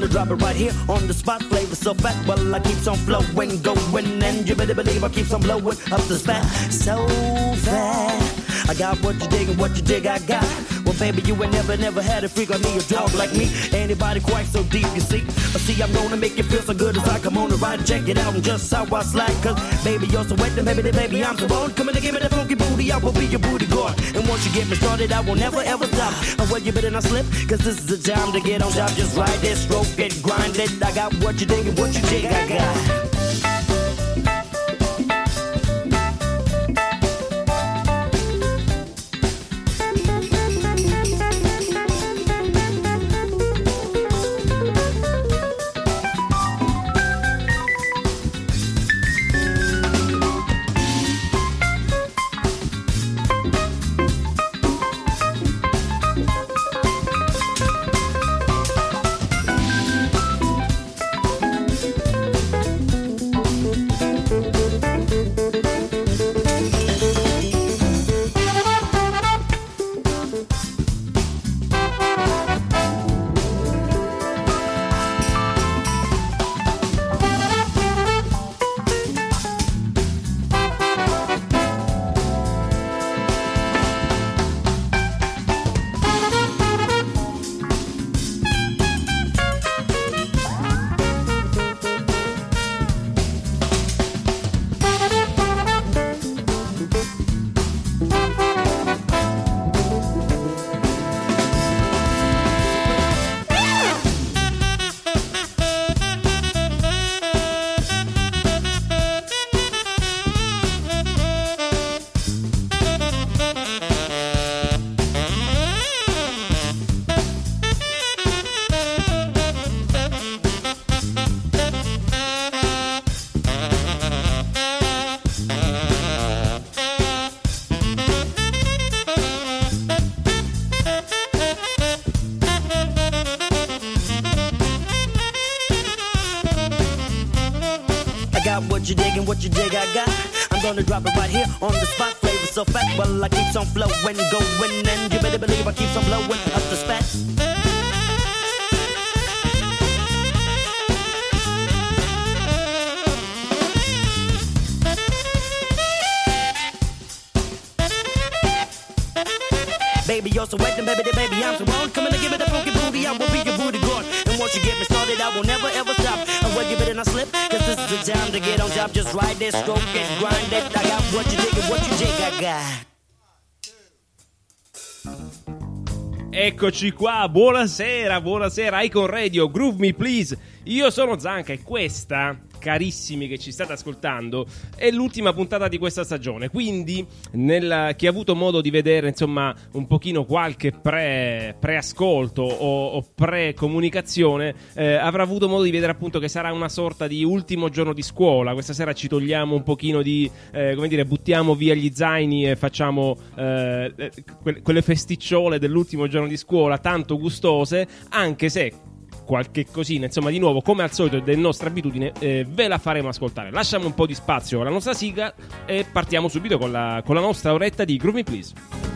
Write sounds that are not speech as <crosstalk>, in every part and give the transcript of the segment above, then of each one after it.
Gonna drop it right here on the spot. Flavor so fat, well I keeps on flowing, going, and you better believe I keeps on blowing up the spot so fast. I got what you dig and what you dig I got. Baby, you ain't never, never had a freak on me, a dog like me. Anybody quite so deep, you see? I see, I'm gonna make you feel so good as I come on the ride check it out and just how I slide. Cause, baby, you're so wet, and baby, baby, I'm so on. Come in and give me that funky booty, I will be your booty guard. And once you get me started, I will never ever stop. And well, you better not slip, cause this is the time to get on top. Just ride it, stroke it, grind it. I got what you dig and what you dig, I got. Gonna drop it right here on the spot. Flavor so fat, well I keep on flowing, going, and you better believe I keep on blowing top. Just ride it, stroke it. I got what you dig and what you dig, I got. Eccoci qua, buonasera, buonasera, Icon Radio, Groove Me Please. Io sono Zanca e questa carissimi che ci state ascoltando, è l'ultima puntata di questa stagione. Quindi, nel, chi ha avuto modo di vedere insomma un pochino qualche pre, preascolto o, o pre-comunicazione, eh, avrà avuto modo di vedere appunto che sarà una sorta di ultimo giorno di scuola. Questa sera ci togliamo un pochino di, eh, come dire, buttiamo via gli zaini e facciamo eh, que- quelle festicciole dell'ultimo giorno di scuola, tanto gustose, anche se qualche cosina, insomma, di nuovo, come al solito, è nostra abitudine, eh, ve la faremo ascoltare. Lasciamo un po' di spazio alla nostra sigla e partiamo subito con la, con la nostra oretta di Groove Me Please.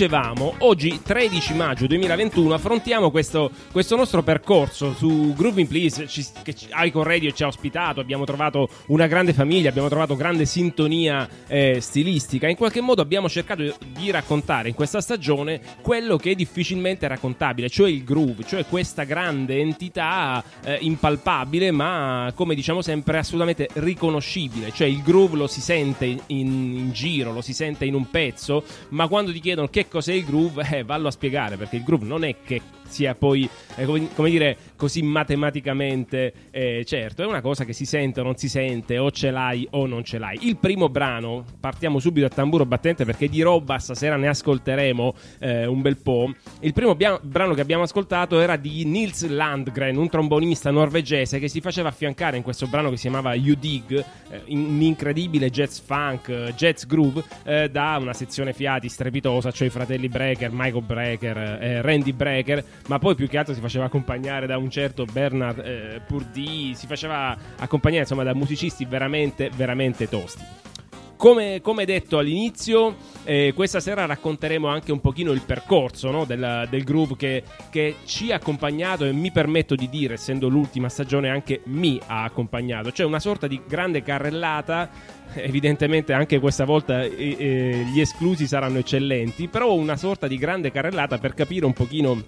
Dicevamo, oggi 13 maggio 2021 affrontiamo questo, questo nostro percorso su Grooving Please ci, che Icon Radio ci ha ospitato, abbiamo trovato una grande famiglia, abbiamo trovato grande sintonia eh, stilistica, in qualche modo abbiamo cercato di raccontare in questa stagione quello che è difficilmente raccontabile, cioè il groove, cioè questa grande entità eh, impalpabile ma come diciamo sempre assolutamente riconoscibile, cioè il groove lo si sente in, in giro, lo si sente in un pezzo, ma quando ti chiedono che cos'è il groove, eh, vallo a spiegare perché il groove non è che sia poi, eh, come, come, dire, così matematicamente eh, certo, è una cosa che si sente o non si sente, o ce l'hai o non ce l'hai. Il primo brano, partiamo subito a tamburo battente perché di roba stasera ne ascolteremo eh, un bel po'. Il primo bia- brano che abbiamo ascoltato era di Nils Landgren, un trombonista norvegese che si faceva affiancare in questo brano che si chiamava You Dig, eh, un incredibile jazz funk, eh, jazz groove, eh, da una sezione fiati strepitosa, cioè i fratelli Breaker, Michael Breaker, Randy Breaker ma poi più che altro si faceva accompagnare da un certo Bernard eh, Purdy, si faceva accompagnare insomma da musicisti veramente, veramente tosti. Come, come, detto all'inizio, eh, questa sera racconteremo anche un pochino il percorso no, del, del, groove che, che, ci ha accompagnato e mi permetto di dire, essendo l'ultima stagione, anche mi ha accompagnato. Cioè una sorta di grande carrellata, evidentemente anche questa volta eh, eh, gli esclusi saranno eccellenti, però una sorta di grande carrellata per capire un pochino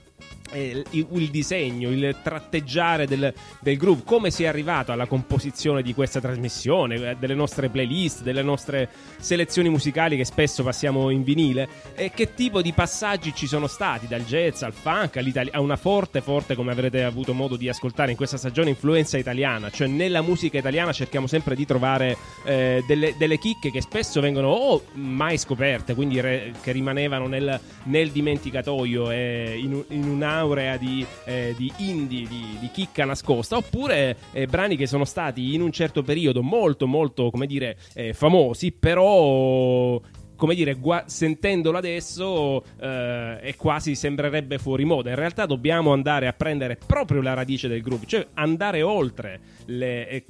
eh, il, disegno, il tratteggiare del, del, groove, come si è arrivato alla composizione di questa trasmissione, eh, delle nostre playlist, delle nostre selezioni musicali che spesso passiamo in vinile e che tipo di passaggi ci sono stati dal jazz al funk a una forte, forte, come avrete avuto modo di ascoltare in questa stagione, influenza italiana, cioè nella musica italiana cerchiamo sempre di trovare eh, delle, delle, chicche che spesso vengono o mai scoperte, quindi re, che rimanevano nel, nel dimenticatoio e in, in una un'aurea di, eh, di indie, di, di, chicca nascosta, oppure eh, brani che sono stati in un certo periodo molto, molto, come dire, eh, famosi, però come dire, gua- sentendolo adesso eh, è quasi sembrerebbe fuori moda. In realtà dobbiamo andare a prendere proprio la radice del groove, cioè andare oltre le, eh,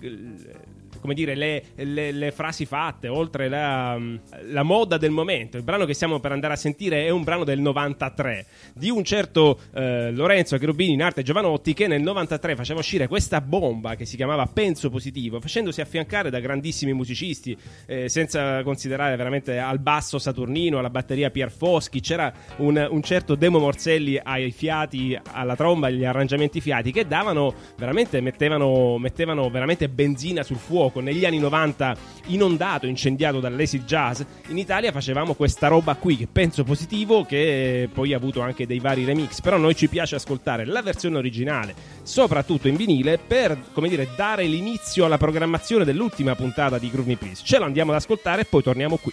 come dire, le, le- le frasi fatte, oltre la, la moda del momento. Il brano che stiamo per andare a sentire è un brano del 93 di un certo eh, Lorenzo Cherubini in arte Giovanotti che nel 93 faceva uscire questa bomba che si chiamava Penso Positivo, facendosi affiancare da grandissimi musicisti, eh, senza considerare veramente al basso Saturnino, alla batteria Pier Foschi, c'era un, un certo Demo Morselli ai fiati, alla tromba, agli arrangiamenti fiati che davano veramente, mettevano, mettevano veramente benzina sul fuoco. Negli anni 90, inondato, incendiato dall'acid jazz, in Italia facevamo questa roba qui che penso positivo, che poi ha avuto anche dei vari remix. Però a noi ci piace ascoltare la versione originale, soprattutto in vinile, per come dire, dare l'inizio alla programmazione dell'ultima puntata di Groove Me Please. Ce lo andiamo ad ascoltare e poi torniamo qui.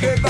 Questo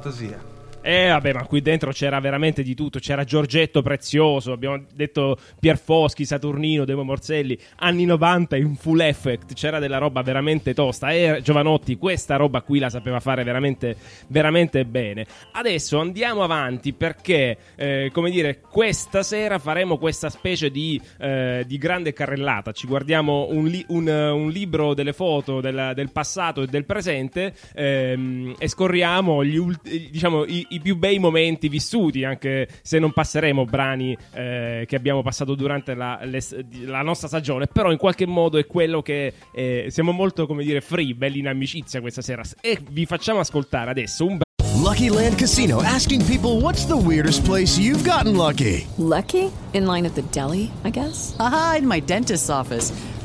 fantasia. Eh vabbè, ma qui dentro c'era veramente di tutto. C'era Giorgetto Prezioso, abbiamo detto Pierfoschi, Saturnino, Demo Morselli, anni 90 in full effect. C'era della roba veramente tosta. E Giovanotti, questa roba qui la sapeva fare veramente, veramente bene. Adesso andiamo avanti perché, eh, come dire, questa sera faremo questa specie di, eh, di grande carrellata. Ci guardiamo un, li- un, un libro delle foto del, del passato e del presente ehm, e scorriamo gli ulti- diciamo, i, i più bei momenti vissuti, anche se non passeremo brani eh, che abbiamo passato durante la, le- la nostra stagione. Però in qualche modo è quello che eh, siamo molto, come dire, free, belli in amicizia questa sera. E vi facciamo ascoltare adesso un Lucky Land Casino asking people what's the weirdest place you've gotten lucky? Lucky? In line at the deli, I guess? Aha, in my dentist's office.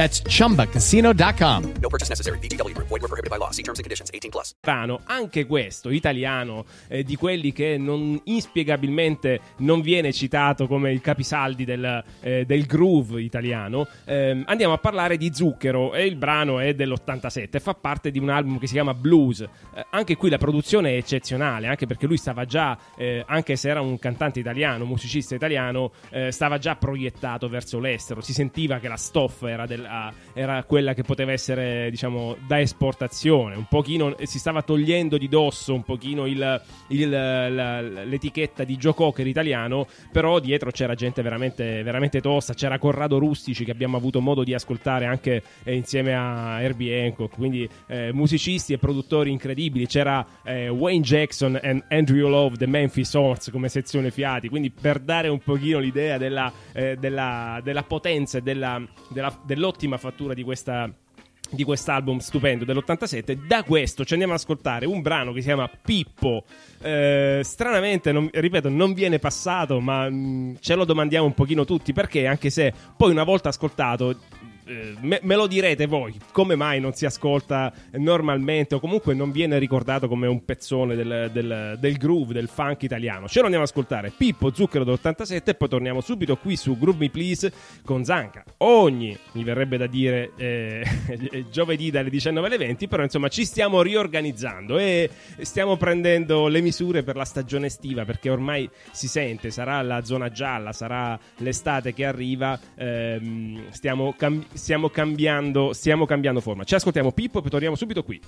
That's chumbacasino.com. No purchase necessary. VGW Group. Void were prohibited by law. See terms and conditions. 18 plus. brano, anche questo italiano, eh, di quelli che non, inspiegabilmente non viene citato come il capisaldi del, eh, del groove italiano, ehm, andiamo a parlare di Zucchero e il brano è dell'87, fa parte di un album che si chiama Blues. Eh, anche qui la produzione è eccezionale, anche perché lui stava già, eh, anche se era un cantante italiano, musicista italiano, eh, stava già proiettato verso l'estero, si sentiva che la stoffa era, del- ah, era quella che poteva essere, diciamo, da esportazione, un pochino eh, si stava togliendo di dosso un pochino il- il- la- l'etichetta di Joe Cocker italiano, però dietro c'era gente veramente, veramente tosta, c'era Corrado Rustici che abbiamo avuto modo di ascoltare anche eh, insieme a Herbie Hancock, quindi eh, musicisti e produttori incredibili, c'era eh, Wayne Jackson e Andrew Love, The Memphis Horns come sezione fiati, quindi per dare un pochino l'idea della, eh, della- della potenza e della- della- dell'ottima fattura di questa di quest'album stupendo dell'87. Da questo ci andiamo ad ascoltare un brano che si chiama Pippo. Eh, stranamente, non- ripeto, non viene passato, ma mh, ce lo domandiamo un pochino tutti perché, anche se poi una volta ascoltato. Eh, Me, me lo direte voi come mai non si ascolta normalmente o comunque non viene ricordato come un pezzone del, del- del groove, del funk italiano. Ce lo andiamo ad ascoltare Pippo Zucchero dell'87 e poi torniamo subito qui su Groove Me Please con Zanca. Ogni, mi verrebbe da dire, eh, <laughs> giovedì dalle 19 alle 20, però insomma ci stiamo riorganizzando e stiamo prendendo le misure per la stagione estiva perché ormai si sente, sarà la zona gialla, sarà l'estate che arriva, ehm, stiamo, cam- stiamo cambiando, stiamo cambiando forma. Ci ascoltiamo Pippo e torniamo subito qui.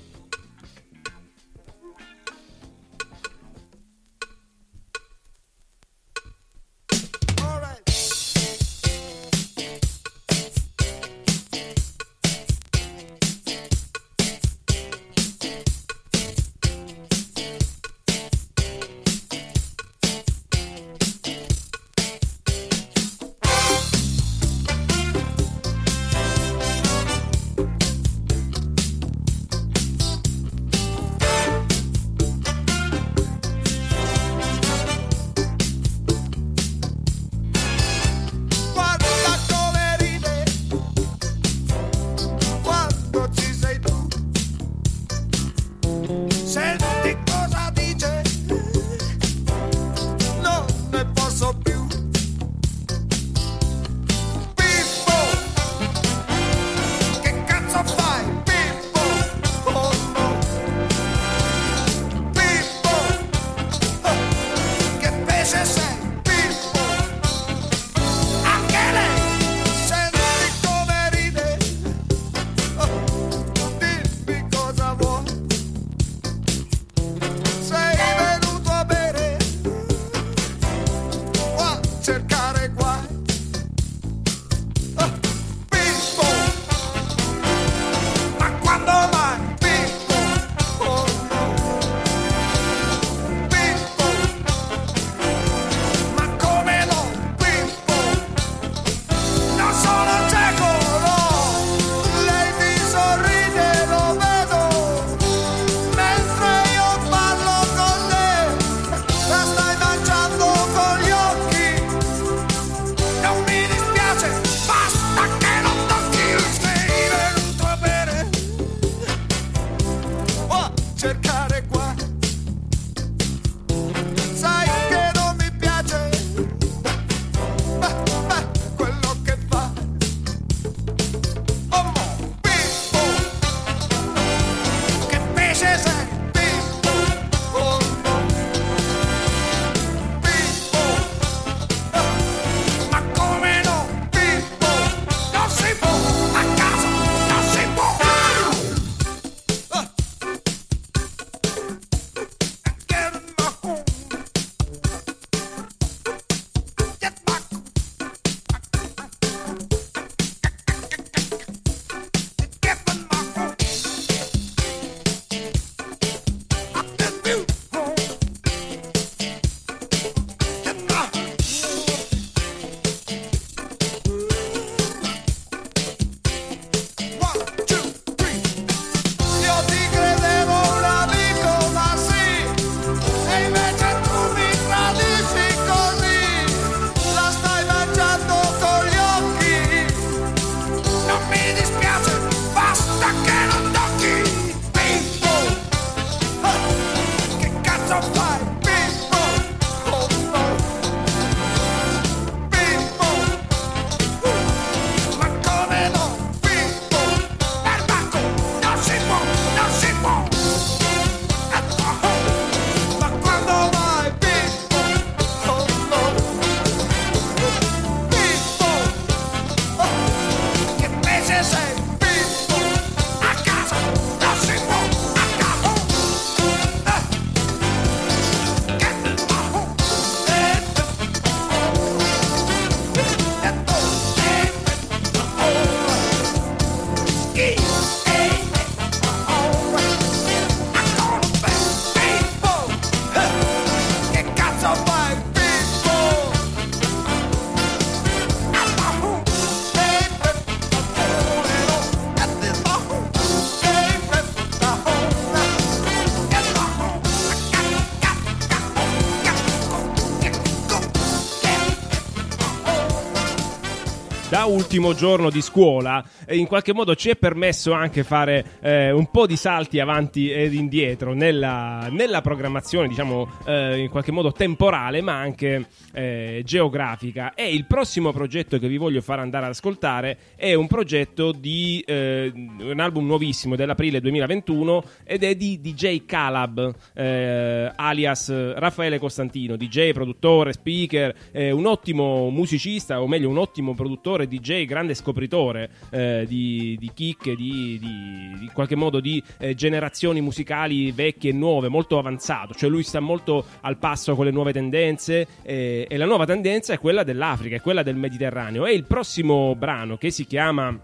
Ultimo giorno di scuola in qualche modo ci è permesso anche fare eh, un po' di salti avanti ed indietro nella, nella programmazione, diciamo eh, in qualche modo temporale, ma anche eh, geografica. E il prossimo progetto che vi voglio far andare ad ascoltare è un progetto di eh, un album nuovissimo dell'aprile 2021 ed è di DJ Calab, eh, alias Raffaele Costantino, DJ, produttore, speaker, eh, un ottimo musicista, o meglio un ottimo produttore, DJ, grande scopritore eh, di, di chicche, di, di, di qualche modo di eh, generazioni musicali vecchie e nuove, molto avanzato, cioè lui sta molto al passo con le nuove tendenze eh, e la nuova tendenza è quella dell'Africa, è quella del Mediterraneo. E il prossimo brano che si chiama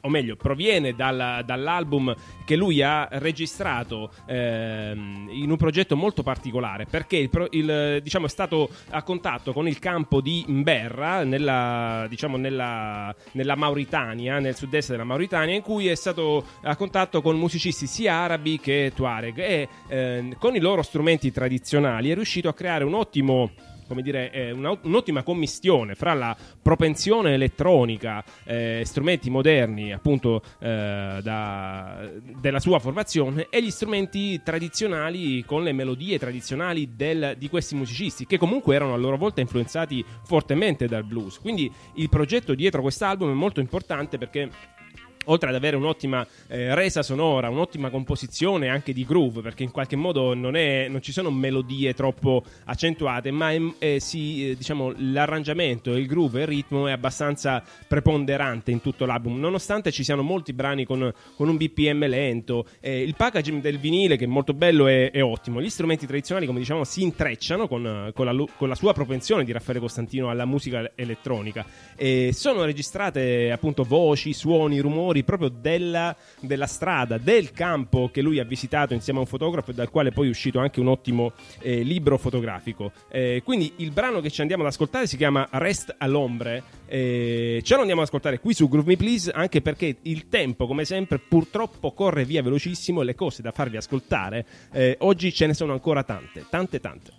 o meglio, proviene dal- dall'album che lui ha registrato ehm, in un progetto molto particolare perché il, il, diciamo, è stato a contatto con il campo di Mberra nella, diciamo, nella, nella Mauritania, nel sud-est della Mauritania, in cui è stato a contatto con musicisti sia arabi che tuareg e ehm, con i loro strumenti tradizionali è riuscito a creare un ottimo come dire, una- un'ottima commistione fra la propensione elettronica, eh, strumenti moderni, appunto, eh, da- della sua formazione e gli strumenti tradizionali con le melodie tradizionali del- di questi musicisti, che comunque erano a loro volta influenzati fortemente dal blues. Quindi il progetto dietro quest'album è molto importante perché oltre ad avere un'ottima eh, resa sonora, un'ottima composizione anche di groove, perché in qualche modo non, è- non ci sono melodie troppo accentuate, ma è- è- si, eh, diciamo, l'arrangiamento, il groove e il ritmo è abbastanza preponderante in tutto l'album, nonostante ci siano molti brani con, con un BPM lento. Eh, il packaging del vinile, che è molto bello, è, ottimo. Gli strumenti tradizionali, come diciamo, si intrecciano con, con la, con la sua propensione di Raffaele Costantino alla musica elettronica. E sono registrate appunto voci, suoni, rumori proprio della, della strada, del campo che lui ha visitato insieme a un fotografo e dal quale poi è uscito anche un ottimo eh, libro fotografico. Eh, quindi il brano che ci andiamo ad ascoltare si chiama Rest all'ombre. Eh, ce lo andiamo ad ascoltare qui su Groove Me Please anche perché il tempo, come sempre, purtroppo corre via velocissimo e le cose da farvi ascoltare eh, oggi ce ne sono ancora tante, tante, tante.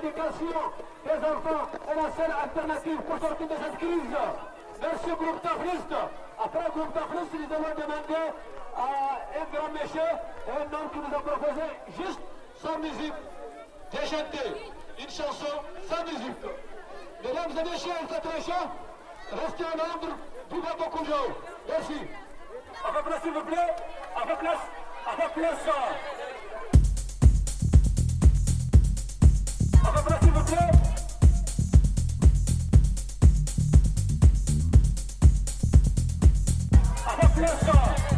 L'éducation des enfants est la seule alternative pour sortir de cette crise. Merci groupe terroriste. Après groupe d'Afrique, nous allons demander à un grand monsieur un homme qui nous a proposé juste sans musique, de chanter une chanson sans musique. Mesdames et messieurs, fait très chaud. Restez en ordre, vivez beaucoup de. Merci. À votre place, s'il vous plaît. À votre place. À votre place. Let's go!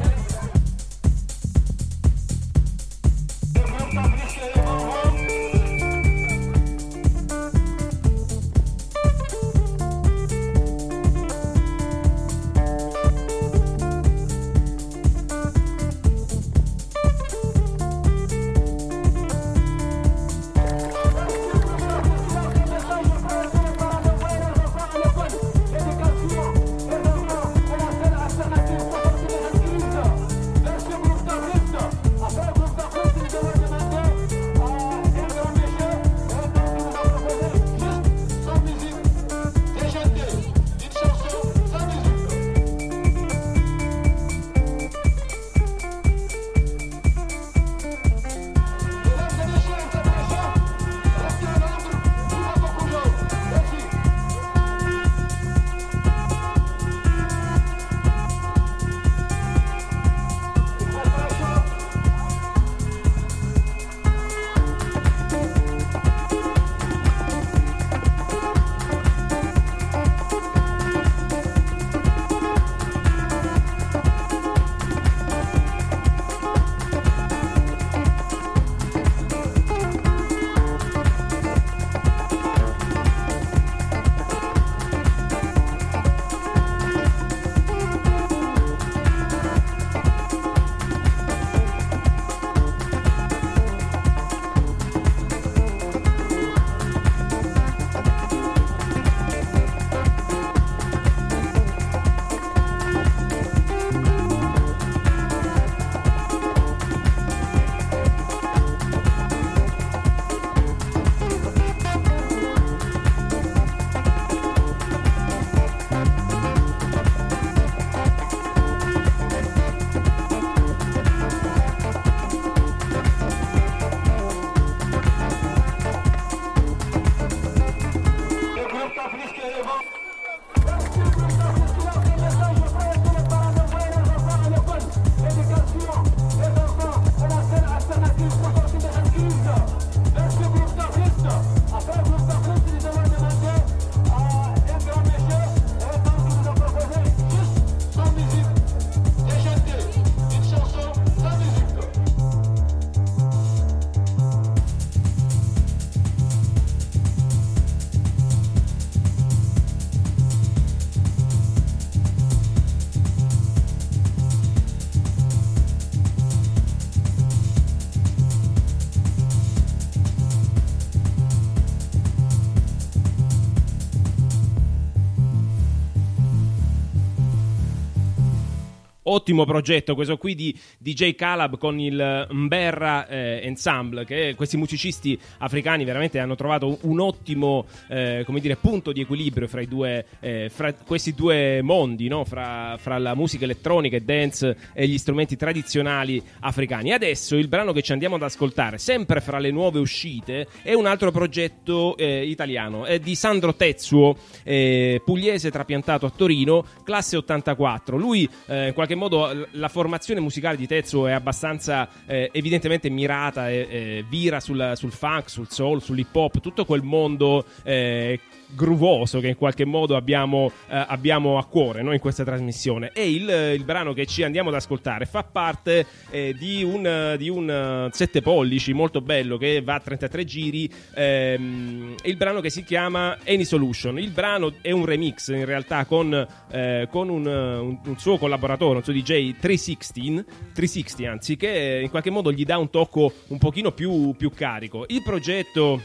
Ottimo progetto questo qui di DJ Calab con il Mberra eh, Ensemble che questi musicisti africani veramente hanno trovato un ottimo eh, come dire, punto di equilibrio fra, due, eh, fra questi due mondi no? fra, fra la musica elettronica e dance e gli strumenti tradizionali africani. Adesso il brano che ci andiamo ad ascoltare sempre fra le nuove uscite è un altro progetto eh, italiano. È di Sandro Tezzuo eh, pugliese trapiantato a Torino classe 84 lui eh, in qualche modo la formazione musicale di Tezzo è abbastanza eh, evidentemente mirata eh, vira sul, sul funk, sul soul, sull'hip hop, tutto quel mondo eh, gruvoso che in qualche modo abbiamo, eh, abbiamo a cuore no, in questa trasmissione. E il, il brano che ci andiamo ad ascoltare fa parte eh, di un, di un 7 pollici molto bello che va a 33 giri. ehm, il brano che si chiama Any Solution. Il brano è un remix in realtà con, eh, con un, un- un suo collaboratore, un suo DJ 316, 360 anzi, che in qualche modo gli dà un tocco un pochino più, più carico. Il progetto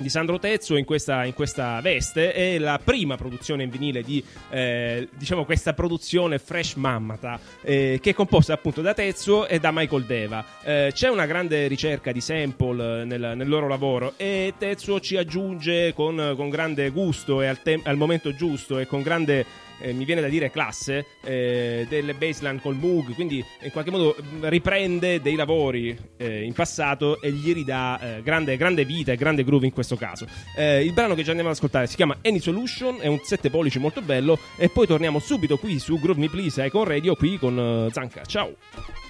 di Sandro Tezzo in questa, in questa veste. È la prima produzione in vinile di eh, diciamo questa produzione fresh mammata eh, che è composta appunto da Tezzo e da Michael Deva. Eh, c'è una grande ricerca di sample eh, nel, nel loro lavoro e Tezzo ci aggiunge con, con grande gusto e al, tem- al momento giusto e con grande eh, mi viene da dire classe eh, delle baseline col Moog, quindi in qualche modo mh, riprende dei lavori eh, in passato e gli ridà eh, grande, grande vita e grande groove in questo caso. Eh, il brano che ci andiamo ad ascoltare si chiama Any Solution, è un 7 pollici molto bello e poi torniamo subito qui su Groove Me Please Icon Radio qui con eh, Zanca. Ciao!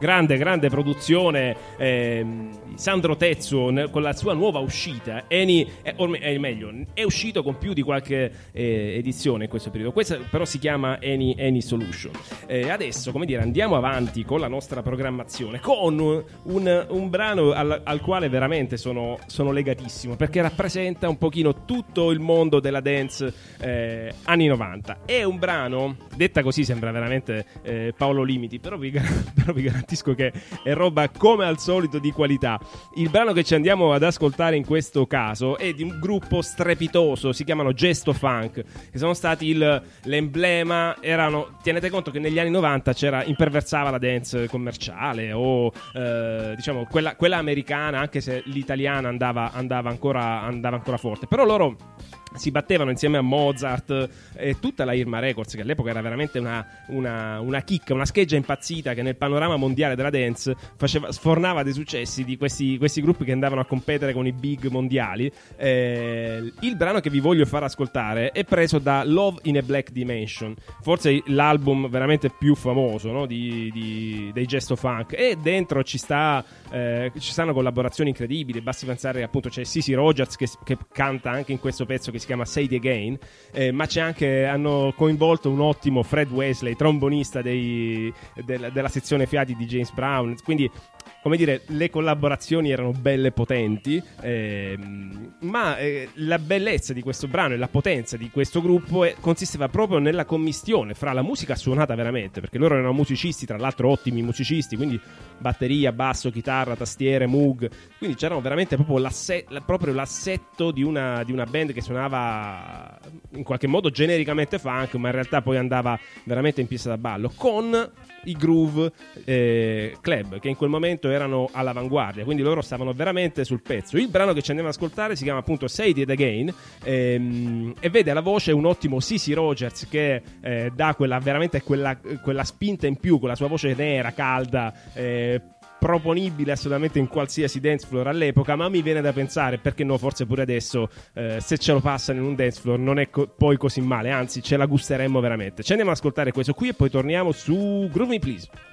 Grande, grande produzione ehm, Sandro Tezzo con la sua nuova uscita. Eni, è, ormai- è meglio, è uscito con più di qualche eh, edizione in questo periodo. Questa però si chiama Eni, Eni Solution. Eh, adesso, come dire, andiamo avanti con la nostra programmazione con un, un brano al, al quale veramente sono, sono legatissimo perché rappresenta un pochino tutto il mondo della dance eh, anni 90. È un brano, detta così sembra veramente eh, Paolo Limiti, però vi, <laughs> però vi garantisco che è roba come al solito di qualità. Il brano che ci andiamo ad ascoltare in questo caso è di un gruppo strepitoso, si chiamano Gesto Funk, che sono stati il- l'emblema, erano, tenete conto che negli anni 90 c'era, imperversava la dance commerciale o eh, diciamo quella, quella americana, anche se l'italiana andava, andava, ancora, andava ancora forte, però loro si battevano insieme a Mozart e tutta la Irma Records, che all'epoca era veramente una, una, una chicca, una scheggia impazzita che nel panorama mondiale della dance faceva, sfornava dei successi di questi, questi gruppi che andavano a competere con i big mondiali. Eh, il brano che vi voglio far ascoltare è preso da Love in a Black Dimension, forse l'album veramente più famoso no, di, di- dei Gesto Funk. E dentro ci, sta, eh, ci stanno collaborazioni incredibili. Basti pensare, appunto, c'è Sisi Rogers che, che canta anche in questo pezzo che si chiama Say It Again, eh, ma c'è anche, hanno coinvolto un ottimo Fred Wesley, trombonista dei- del- della sezione fiati di James Brown, quindi come dire, le collaborazioni erano belle potenti, ehm, ma eh, la bellezza di questo brano e la potenza di questo gruppo eh, consisteva proprio nella commistione fra la musica suonata veramente, perché loro erano musicisti, tra l'altro ottimi musicisti, quindi batteria, basso, chitarra, tastiere, moog, quindi c'erano veramente proprio, l'asse- la- proprio l'assetto di una, di una band che suonava in qualche modo genericamente funk, ma in realtà poi andava veramente in pista da ballo, con i groove eh, club che in quel momento erano all'avanguardia, quindi loro stavano veramente sul pezzo. Il brano che ci andiamo ad ascoltare si chiama appunto Say It Again ehm, e vede alla voce un ottimo Sissy Rogers che eh, dà quella, veramente quella, quella spinta in più con la sua voce nera, calda. eh, proponibile assolutamente in qualsiasi dance floor all'epoca, ma mi viene da pensare, perché no, forse pure adesso, eh, se ce lo passano in un dance floor non è co- poi così male, anzi ce la gusteremmo veramente. Ci andiamo ad ascoltare questo qui e poi torniamo su Groove Please.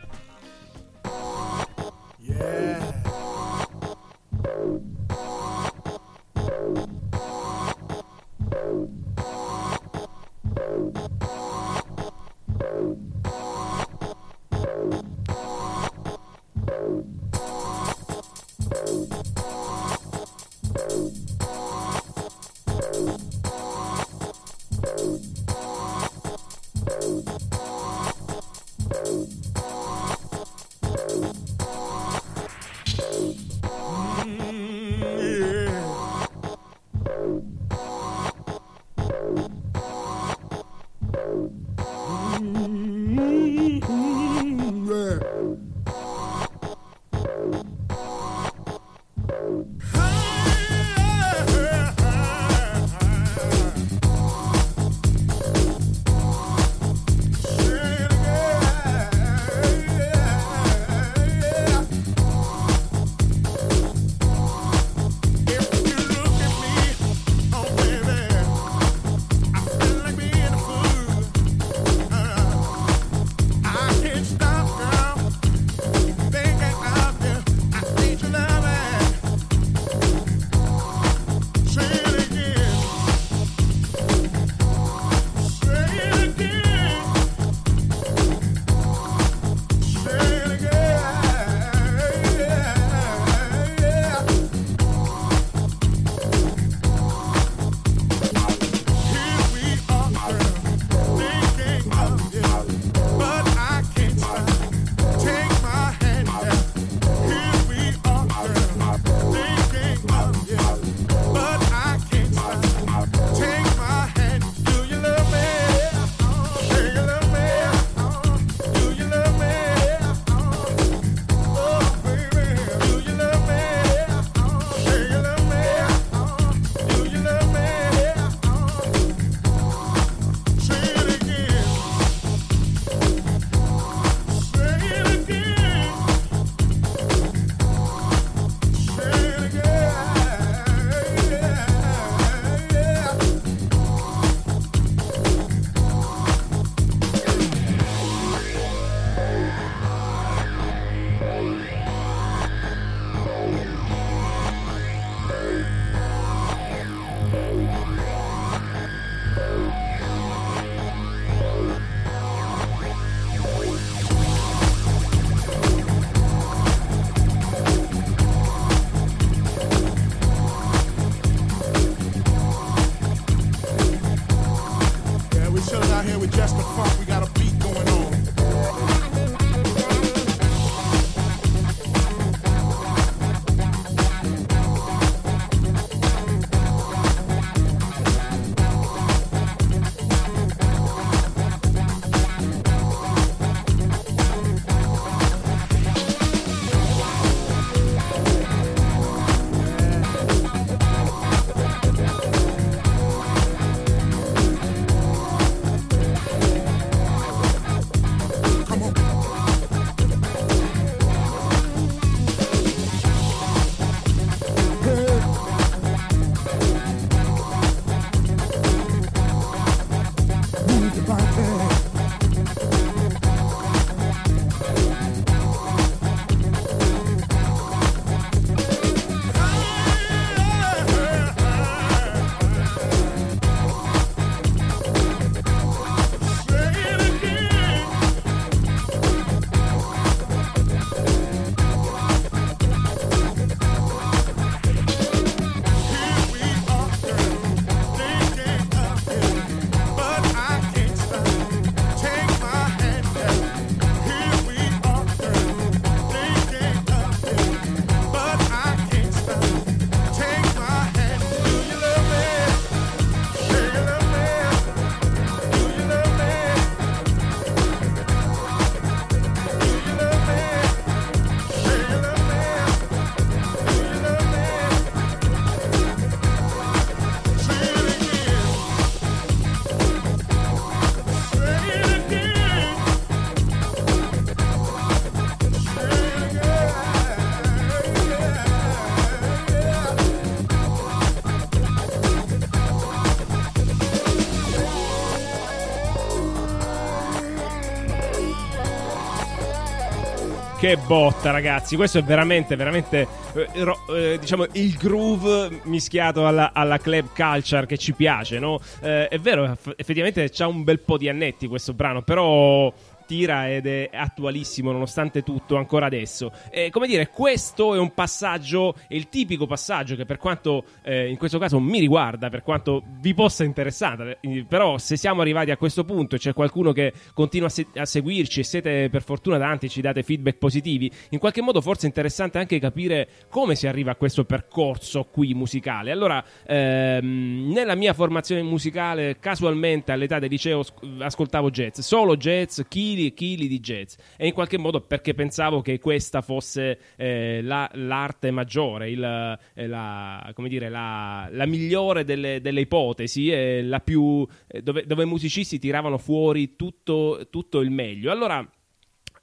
Che botta, ragazzi! Questo è veramente, veramente, eh, ro- eh, diciamo, il groove mischiato alla, alla club culture che ci piace, no? Eh, è vero, eff- effettivamente c'ha un bel po' di annetti questo brano, però tira ed è attualissimo nonostante tutto ancora adesso. E, come dire, questo è un passaggio, è il tipico passaggio che per quanto eh, in questo caso mi riguarda, per quanto vi possa interessare, eh, però se siamo arrivati a questo punto e c'è qualcuno che continua a, se- a seguirci e siete per fortuna tanti, ci date feedback positivi, in qualche modo forse è interessante anche capire come si arriva a questo percorso qui musicale. Allora, ehm, nella mia formazione musicale, casualmente all'età del liceo sc- ascoltavo jazz, solo jazz, chili e chili di jazz e in qualche modo perché pensavo che questa fosse eh, la- l'arte maggiore, il- eh, la, come dire, la, la migliore delle, delle ipotesi, e la più, eh, dove, dove i musicisti tiravano fuori tutto, tutto il meglio. Allora,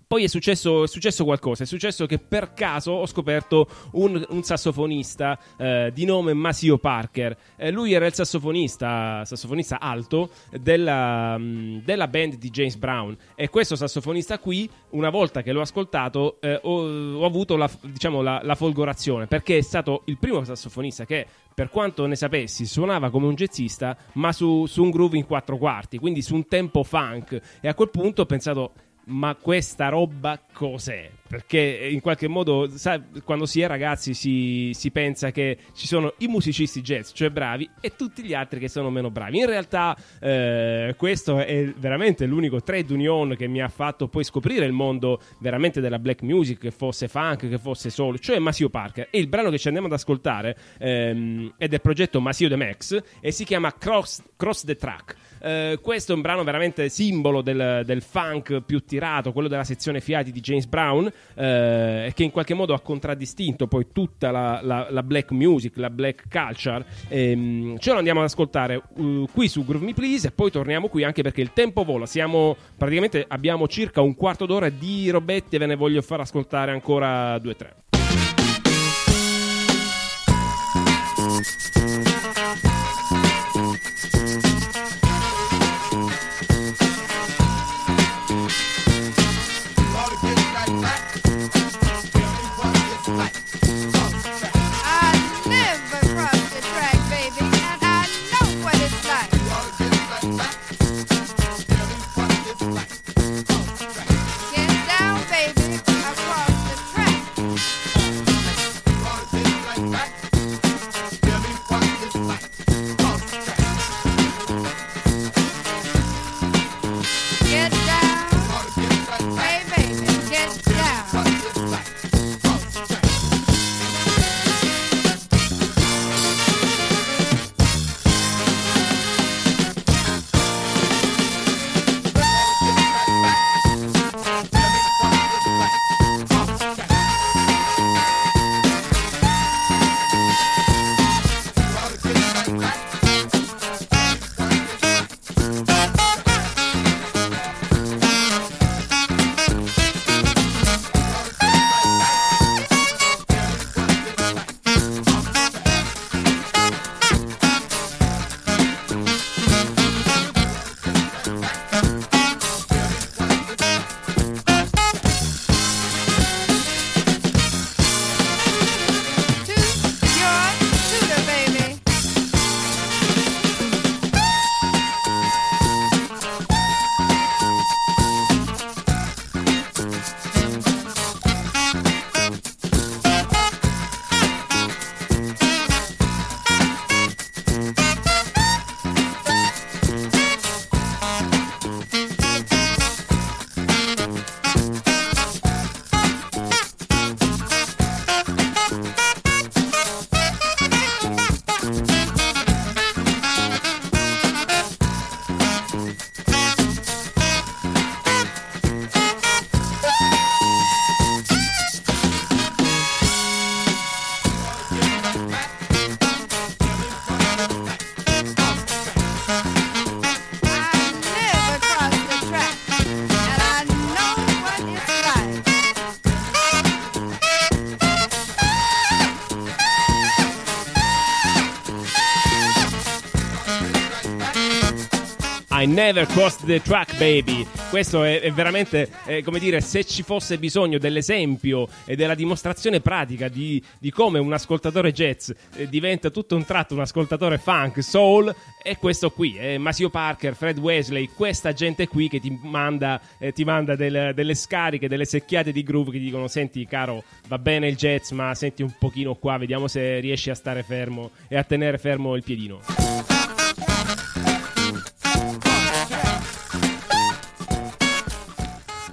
poi è successo, è successo qualcosa, è successo che per caso ho scoperto un, un sassofonista eh, di nome Masio Parker. Eh, lui era il sassofonista, sassofonista alto della, mm, della band di James Brown e questo sassofonista qui, una volta che l'ho ascoltato, eh, ho, ho avuto la, diciamo, la, la folgorazione perché è stato il primo sassofonista che per quanto ne sapessi, suonava come un jazzista, ma su, su un groove in quattro quarti, quindi su un tempo funk. E a quel punto ho pensato, ma questa roba cos'è? Perché in qualche modo, sai, quando si è ragazzi si, si pensa che ci sono i musicisti jazz, cioè bravi, e tutti gli altri che sono meno bravi. In realtà eh, questo è veramente l'unico trade union che mi ha fatto poi scoprire il mondo veramente della black music, che fosse funk, che fosse soul, cioè Masio Parker. E il brano che ci andiamo ad ascoltare ehm, è del progetto Masio The Max e si chiama Cross, Cross the Track. Eh, questo è un brano veramente simbolo del, del funk più tirato, quello della sezione fiati di James Brown, eh, che in qualche modo ha contraddistinto poi tutta la, la- la black music, la black culture. Ehm, ce lo andiamo ad ascoltare uh, qui su Groove Me Please e poi torniamo qui anche perché il tempo vola. Siamo praticamente abbiamo circa un quarto d'ora di robetti e ve ne voglio far ascoltare ancora due o tre. Never Cross the Track Baby. Questo è, è veramente, eh, come dire, se ci fosse bisogno dell'esempio e della dimostrazione pratica di, di come un ascoltatore jazz eh, diventa tutto un tratto un ascoltatore funk, soul, è questo qui. È Masio Parker, Fred Wesley, questa gente qui che ti manda, eh, ti manda del- delle scariche, delle secchiate di groove che ti dicono senti caro, va bene il jazz, ma senti un pochino qua, vediamo se riesci a stare fermo e a tenere fermo il piedino.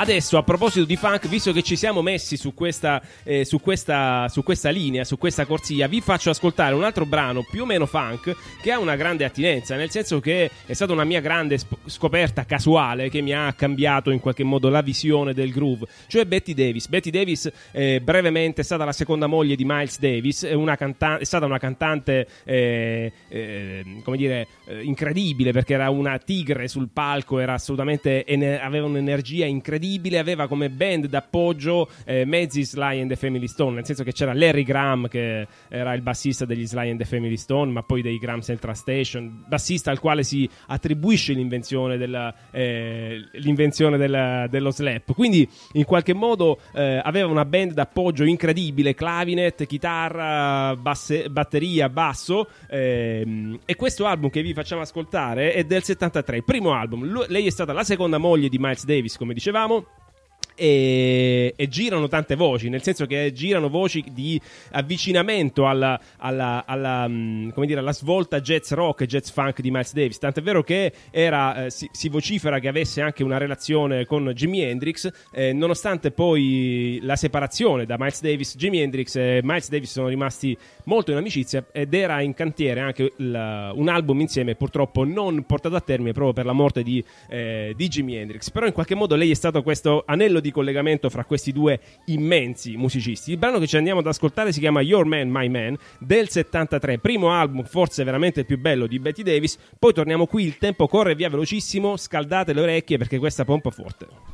Adesso, a proposito di funk, visto che ci siamo messi su questa, eh, su questa, su questa linea, su questa corsia, vi faccio ascoltare un altro brano più o meno funk che ha una grande attinenza, nel senso che è stata una mia grande scoperta casuale che mi ha cambiato in qualche modo la visione del groove, cioè Betty Davis. Betty Davis, eh, brevemente, è stata la seconda moglie di Miles Davis, è, canta- è stata una cantante, eh, eh, come dire, eh, incredibile perché era una tigre sul palco, era assolutamente ene- aveva un'energia incredibile, aveva come band d'appoggio eh, mezzi Sly and the Family Stone, nel senso che c'era Larry Graham che era il bassista degli Sly and the Family Stone, ma poi dei Graham Central Station, bassista al quale si attribuisce l'invenzione, della, eh, l'invenzione della- dello slap. Quindi in qualche modo eh, aveva una band d'appoggio incredibile, clavinet, chitarra, basse- batteria, basso ehm, e questo album che vi facciamo ascoltare è del 73, il primo album. Lu- lei è stata la seconda moglie di Miles Davis, come dicevamo. E, e girano tante voci, nel senso che girano voci di avvicinamento alla, alla- alla, mm, dire, alla svolta jazz rock e jazz funk di Miles Davis. Tant'è vero che era, eh, si, si vocifera che avesse anche una relazione con Jimi Hendrix, eh, nonostante poi la separazione da Miles Davis, Jimi Hendrix e Miles Davis sono rimasti molto in amicizia ed era in cantiere anche il- un album insieme, purtroppo non portato a termine proprio per la morte di, eh, di Jimi Hendrix. Però in qualche modo lei è stato questo anello di collegamento fra questi due immensi musicisti. Il brano che ci andiamo ad ascoltare si chiama Your Man, My Man del 73, primo album forse veramente il più bello di Betty Davis. Poi torniamo qui, il tempo corre via velocissimo, scaldate le orecchie perché questa pompa forte.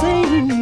sing.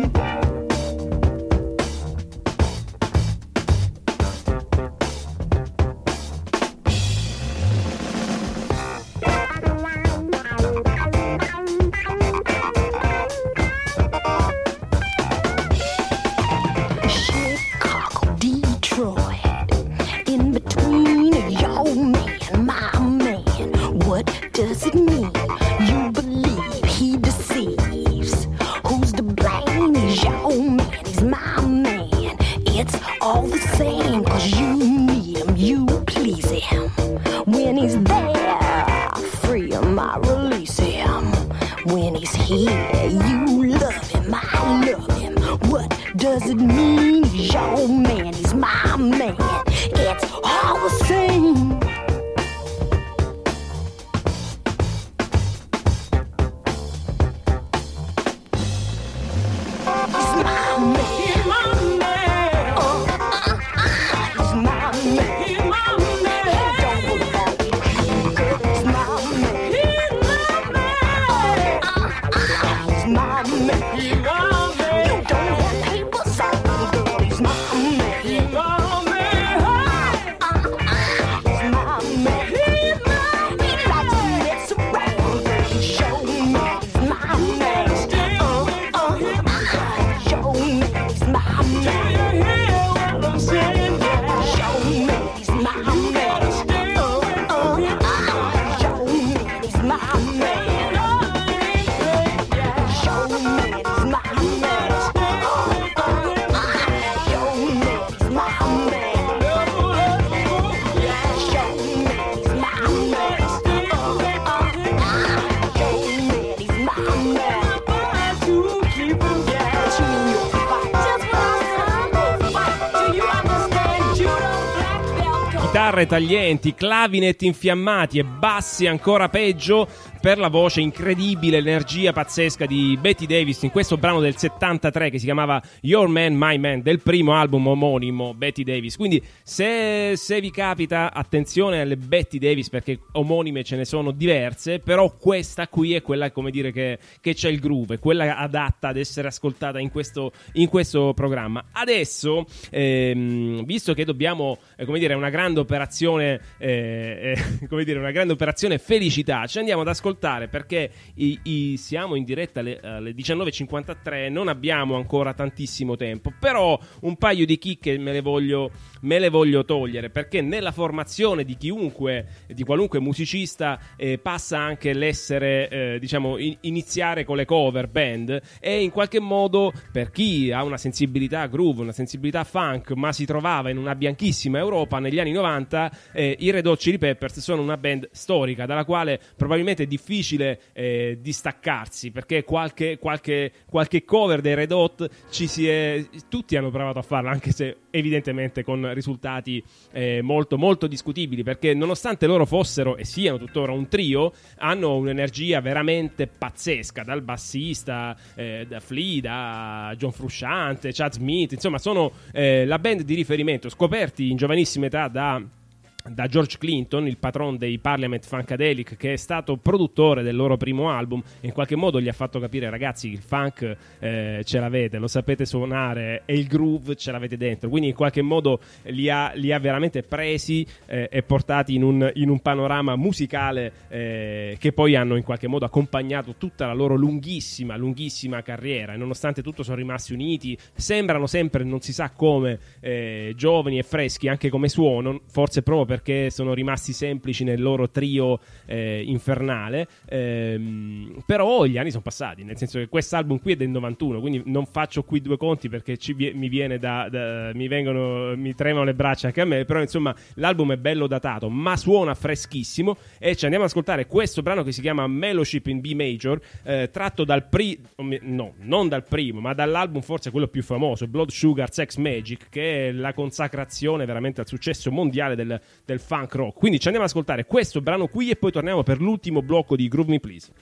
Chitarre taglienti, clavinet infiammati e bassi ancora peggio per la voce incredibile, l'energia pazzesca di Betty Davis in questo brano del 73 che si chiamava Your Man, My Man, del primo album omonimo Betty Davis. Quindi se, se vi capita, attenzione alle Betty Davis perché omonime ce ne sono diverse, però questa qui è quella, come dire, che, che c'è il groove, quella adatta ad essere ascoltata in questo, in questo programma. Adesso, ehm, visto che dobbiamo, eh, come dire, una grande operazione, eh, eh, <laughs> come dire, una grande operazione felicità, ci andiamo ad ascoltare perché i- i- siamo in diretta alle, alle 19.53, non abbiamo ancora tantissimo tempo, però un paio di chicche me le voglio, me le voglio togliere perché nella formazione di chiunque, di qualunque musicista, eh, passa anche l'essere, eh, diciamo, in- iniziare con le cover band e in qualche modo per chi ha una sensibilità groove, una sensibilità funk, ma si trovava in una bianchissima Europa negli anni 90, eh, i Red Hot Chili Peppers sono una band storica dalla quale probabilmente è difficile eh, distaccarsi perché qualche, qualche, qualche cover dei Red Hot ci si è, tutti hanno provato a farla anche se evidentemente con risultati eh, molto molto discutibili perché nonostante loro fossero e siano tuttora un trio hanno un'energia veramente pazzesca dal bassista eh, da Flea da John Frusciante Chad Smith insomma sono eh, la band di riferimento scoperti in giovanissima età da da George Clinton, il patron dei Parliament Funkadelic, che è stato produttore del loro primo album, in qualche modo gli ha fatto capire, ragazzi, il funk eh, ce l'avete, lo sapete suonare e il groove ce l'avete dentro. Quindi in qualche modo li ha, li ha veramente presi eh, e portati in un, in un panorama musicale eh, che poi hanno in qualche modo accompagnato tutta la loro lunghissima, lunghissima carriera. E nonostante tutto sono rimasti uniti, sembrano sempre, non si sa come, eh, giovani e freschi anche come suono, forse proprio perché sono rimasti semplici nel loro trio eh, infernale. Ehm, però gli anni sono passati, nel senso che quest'album qui è del 91, quindi non faccio qui due conti perché ci mi da, da- mi vengono, mi tremano le braccia anche a me. Però insomma, l'album è bello datato, ma suona freschissimo. E ci andiamo ad ascoltare questo brano che si chiama Mellowship in B Major, eh, tratto dal pri- no, non dal primo, ma dall'album forse quello più famoso, Blood Sugar Sex Magic, che è la consacrazione veramente al successo mondiale del, del funk rock. Quindi ci andiamo ad ascoltare questo brano qui e poi torniamo per l'ultimo blocco di Groove Me Please.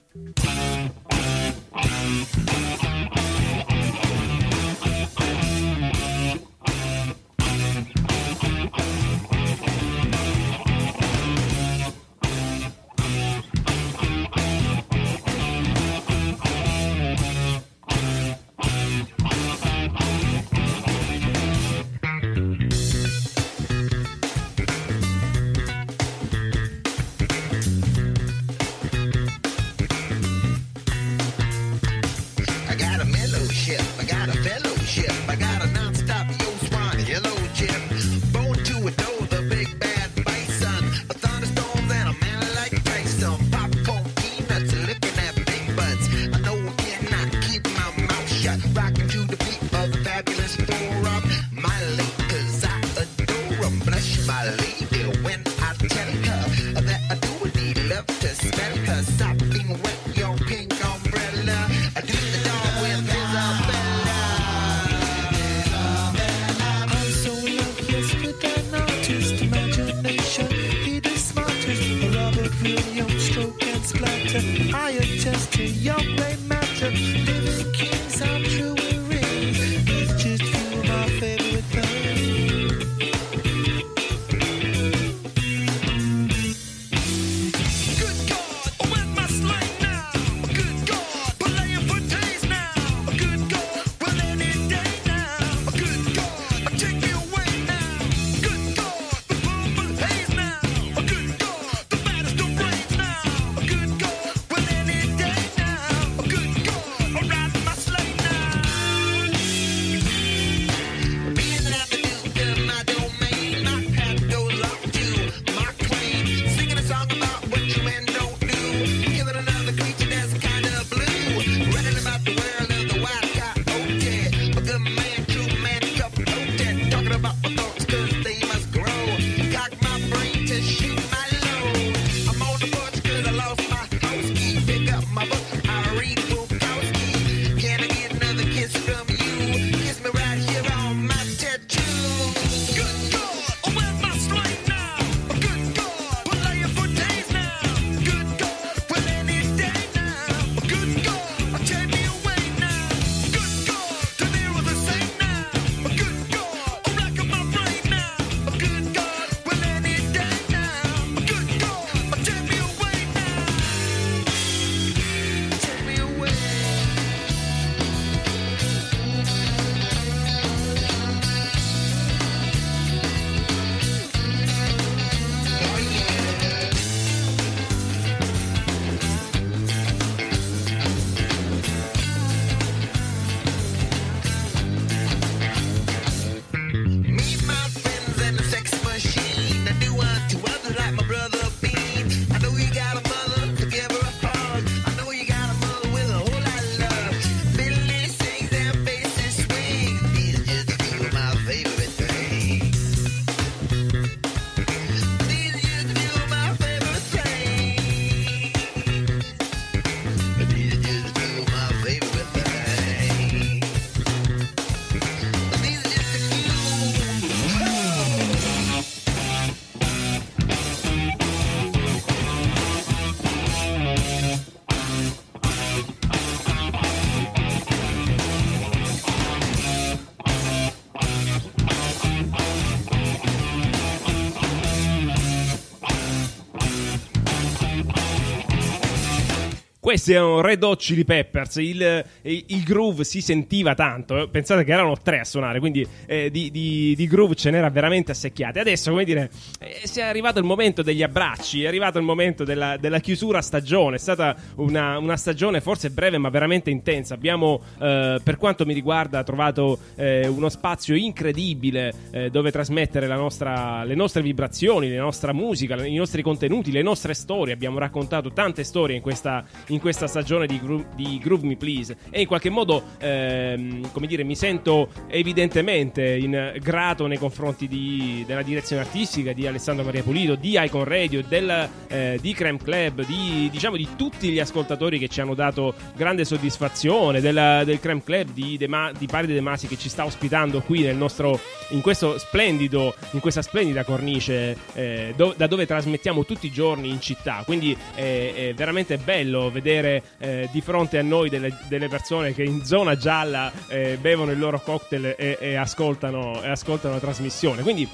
Questi erano Red Hot Chili Peppers, il, il- il groove si sentiva tanto, eh. pensate che erano tre a suonare, quindi eh, di, di- di groove ce n'era veramente assecchiate. Adesso, come dire, eh, si è arrivato il momento degli abbracci, è arrivato il momento della, della chiusura stagione, è stata una, una stagione forse breve ma veramente intensa. Abbiamo, eh, per quanto mi riguarda, trovato eh, uno spazio incredibile eh, dove trasmettere nostra- le nostre vibrazioni, la nostra musica, i nostri contenuti, le nostre storie. Abbiamo raccontato tante storie in questa, in questa stagione di, Gro- di Groove Me Please e in qualche modo, ehm, come dire, mi sento evidentemente in grato nei confronti di- della direzione artistica di Alessandro Maria Pulito, di Icon Radio, del, eh, di Creme Club, di, diciamo di tutti gli ascoltatori che ci hanno dato grande soddisfazione, della- del Creme Club di, De Ma- di Paride De Masi che ci sta ospitando qui nel nostro, in questo splendido, in questa splendida cornice eh, do- da dove trasmettiamo tutti i giorni in città. Quindi è, è veramente bello vedere eh, di fronte a noi delle, delle persone che in zona gialla eh, bevono il loro cocktail e, e ascoltano, e ascoltano la trasmissione. Quindi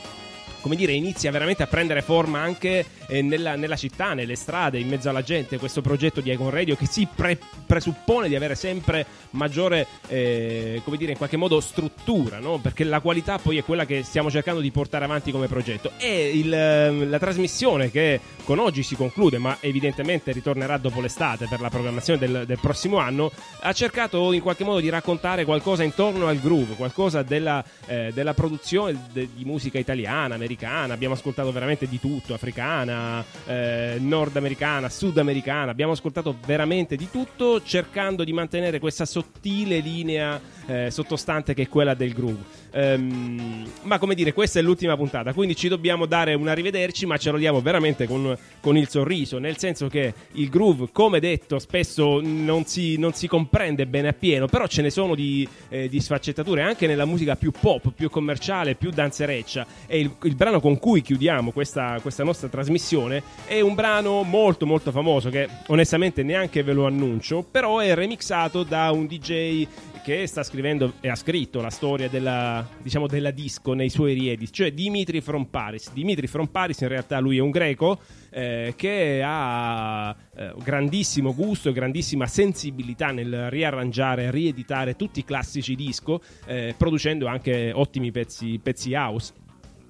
come dire, inizia veramente a prendere forma anche eh, nella, nella città, nelle strade, in mezzo alla gente, questo progetto di Icon Radio che si pre- presuppone di avere sempre maggiore, eh, come dire, in qualche modo struttura, no? perché la qualità poi è quella che stiamo cercando di portare avanti come progetto. E il, ehm, la trasmissione che con oggi si conclude, ma evidentemente ritornerà dopo l'estate per la programmazione del, del prossimo anno, ha cercato in qualche modo di raccontare qualcosa intorno al groove, qualcosa della, eh, della produzione de- di musica italiana, americana. Abbiamo ascoltato veramente di tutto: africana, eh, nordamericana, sudamericana. Abbiamo ascoltato veramente di tutto, cercando di mantenere questa sottile linea eh, sottostante che è quella del groove. Ehm, ma come dire, questa è l'ultima puntata, quindi ci dobbiamo dare un arrivederci, ma ce lo diamo veramente con, con il sorriso, nel senso che il groove, come detto, spesso non si, non si comprende bene appieno, però ce ne sono di, eh, di sfaccettature anche nella musica più pop, più commerciale, più danzereccia. E il, il brano con cui chiudiamo questa, questa nostra trasmissione è un brano molto molto famoso che onestamente neanche ve lo annuncio, però è remixato da un DJ che sta scrivendo e ha scritto la storia della, diciamo, della disco nei suoi riedit, cioè Dimitri from Paris. Dimitri from Paris in realtà lui è un greco eh, che ha eh, grandissimo gusto e grandissima sensibilità nel riarrangiare e rieditare tutti i classici disco, eh, producendo anche ottimi pezzi, pezzi house.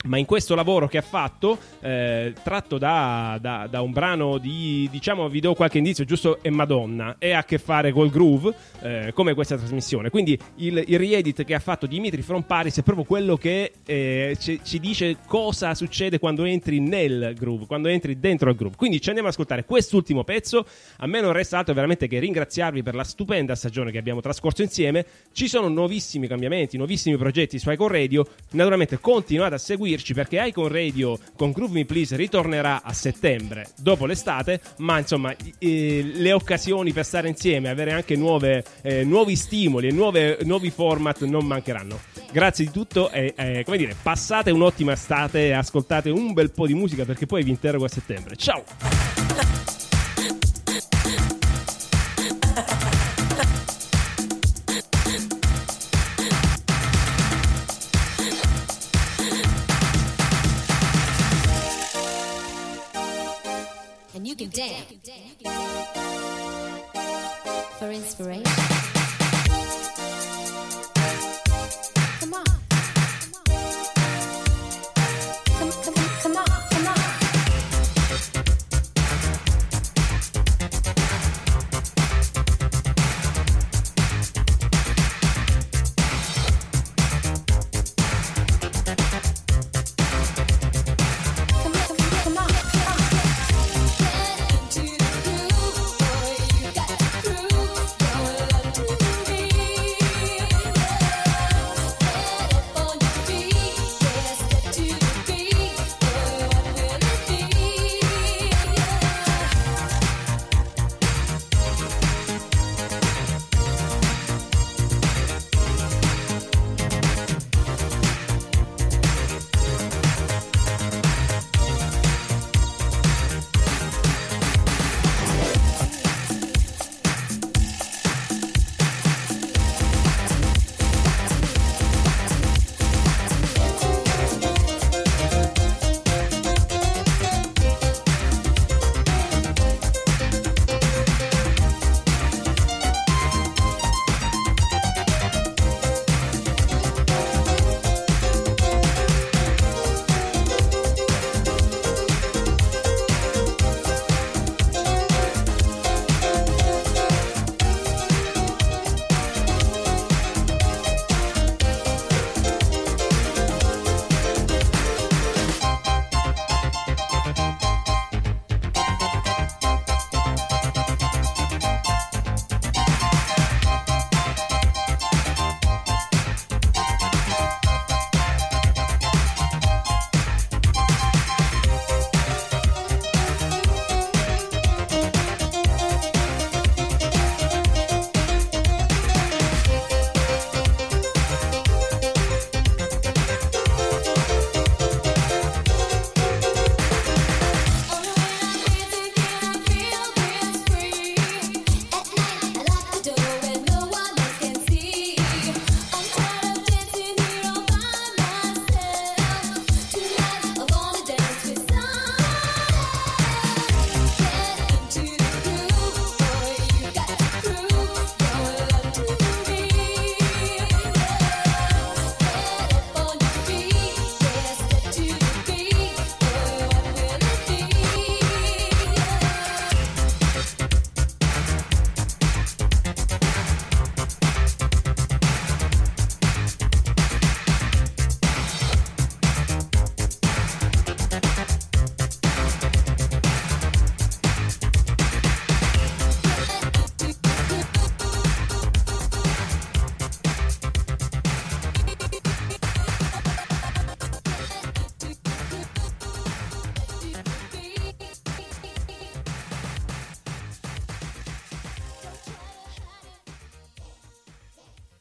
Ma in questo lavoro che ha fatto, eh, tratto da, da- da un brano di, diciamo, vi do qualche indizio, giusto è Madonna, e ha a che fare col groove, eh, come questa trasmissione. Quindi il, il re-edit che ha fatto Dimitri From Paris è proprio quello che eh, ci, ci dice cosa succede quando entri nel groove, quando entri dentro il groove. Quindi ci andiamo ad ascoltare quest'ultimo pezzo. A me non resta altro veramente che ringraziarvi per la stupenda stagione che abbiamo trascorso insieme. Ci sono nuovissimi cambiamenti, nuovissimi progetti su Icon Radio. Naturalmente continuate a seguirci perché Icon Radio con Groove Me Please ritornerà a settembre, dopo l'estate, ma insomma eh, le occasioni per stare insieme, avere anche nuove, eh, nuovi stimoli e nuove- nuovi format non mancheranno. Grazie di tutto e eh, come dire, passate un'ottima estate e ascoltate un bel po' di musica perché poi vi interrogo a settembre. Ciao! dance for inspiration.